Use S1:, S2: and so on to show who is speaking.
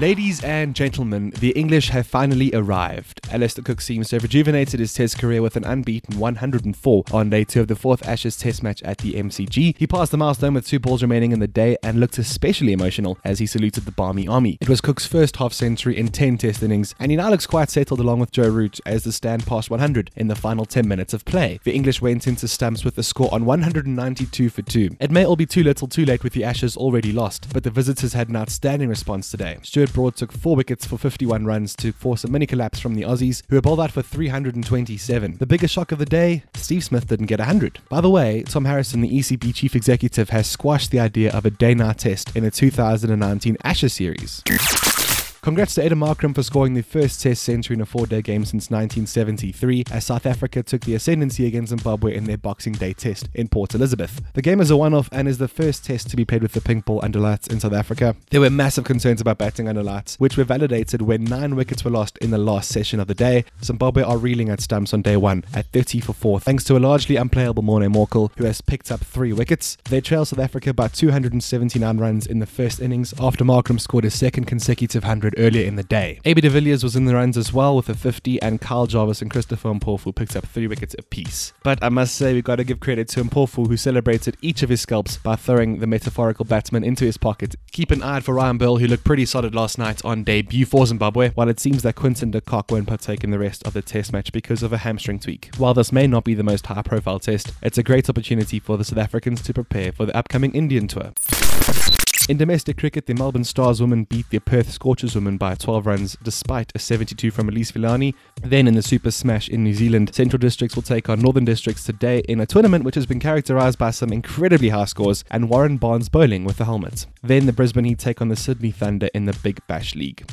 S1: Ladies and gentlemen, the English have finally arrived. Alastair Cook seems to have rejuvenated his Test career with an unbeaten 104 on day two of the fourth Ashes Test match at the MCG. He passed the milestone with two balls remaining in the day and looked especially emotional as he saluted the Barmy Army. It was Cook's first half century in 10 Test innings, and he now looks quite settled along with Joe Root as the stand passed 100 in the final 10 minutes of play. The English went into stumps with the score on 192 for 2. It may all be too little too late with the Ashes already lost, but the visitors had an outstanding response today. Stuart Broad took four wickets for 51 runs to force a mini collapse from the Aussies, who were bowled out for 327. The biggest shock of the day Steve Smith didn't get 100. By the way, Tom Harrison, the ECB chief executive, has squashed the idea of a day night test in the 2019 Ashes series. Congrats to Aiden Markram for scoring the first Test century in a four day game since 1973, as South Africa took the ascendancy against Zimbabwe in their Boxing Day Test in Port Elizabeth. The game is a one off and is the first Test to be played with the pink ball under lights in South Africa. There were massive concerns about batting under lights, which were validated when nine wickets were lost in the last session of the day. Zimbabwe are reeling at stumps on day one at 30 for 4, thanks to a largely unplayable Morne Morkel, who has picked up three wickets. They trail South Africa by 279 runs in the first innings after Markram scored his second consecutive 100 earlier in the day. AB de Villiers was in the runs as well with a 50, and Kyle Jarvis and Christopher Mpofu picked up three wickets apiece. But I must say, we've got to give credit to Mpofu, who celebrated each of his scalps by throwing the metaphorical batsman into his pocket. Keep an eye out for Ryan Burl, who looked pretty solid last night on debut for Zimbabwe, while it seems that Quinton de Kock won't partake in the rest of the test match because of a hamstring tweak. While this may not be the most high profile test, it's a great opportunity for the South Africans to prepare for the upcoming Indian tour. In domestic cricket, the Melbourne Stars women beat the Perth Scorchers women by 12 runs despite a 72 from Elise Villani. Then in the Super Smash in New Zealand, Central Districts will take on Northern Districts today in a tournament which has been characterised by some incredibly high scores and Warren Barnes bowling with the helmet. Then the Brisbane Heat take on the Sydney Thunder in the Big Bash League.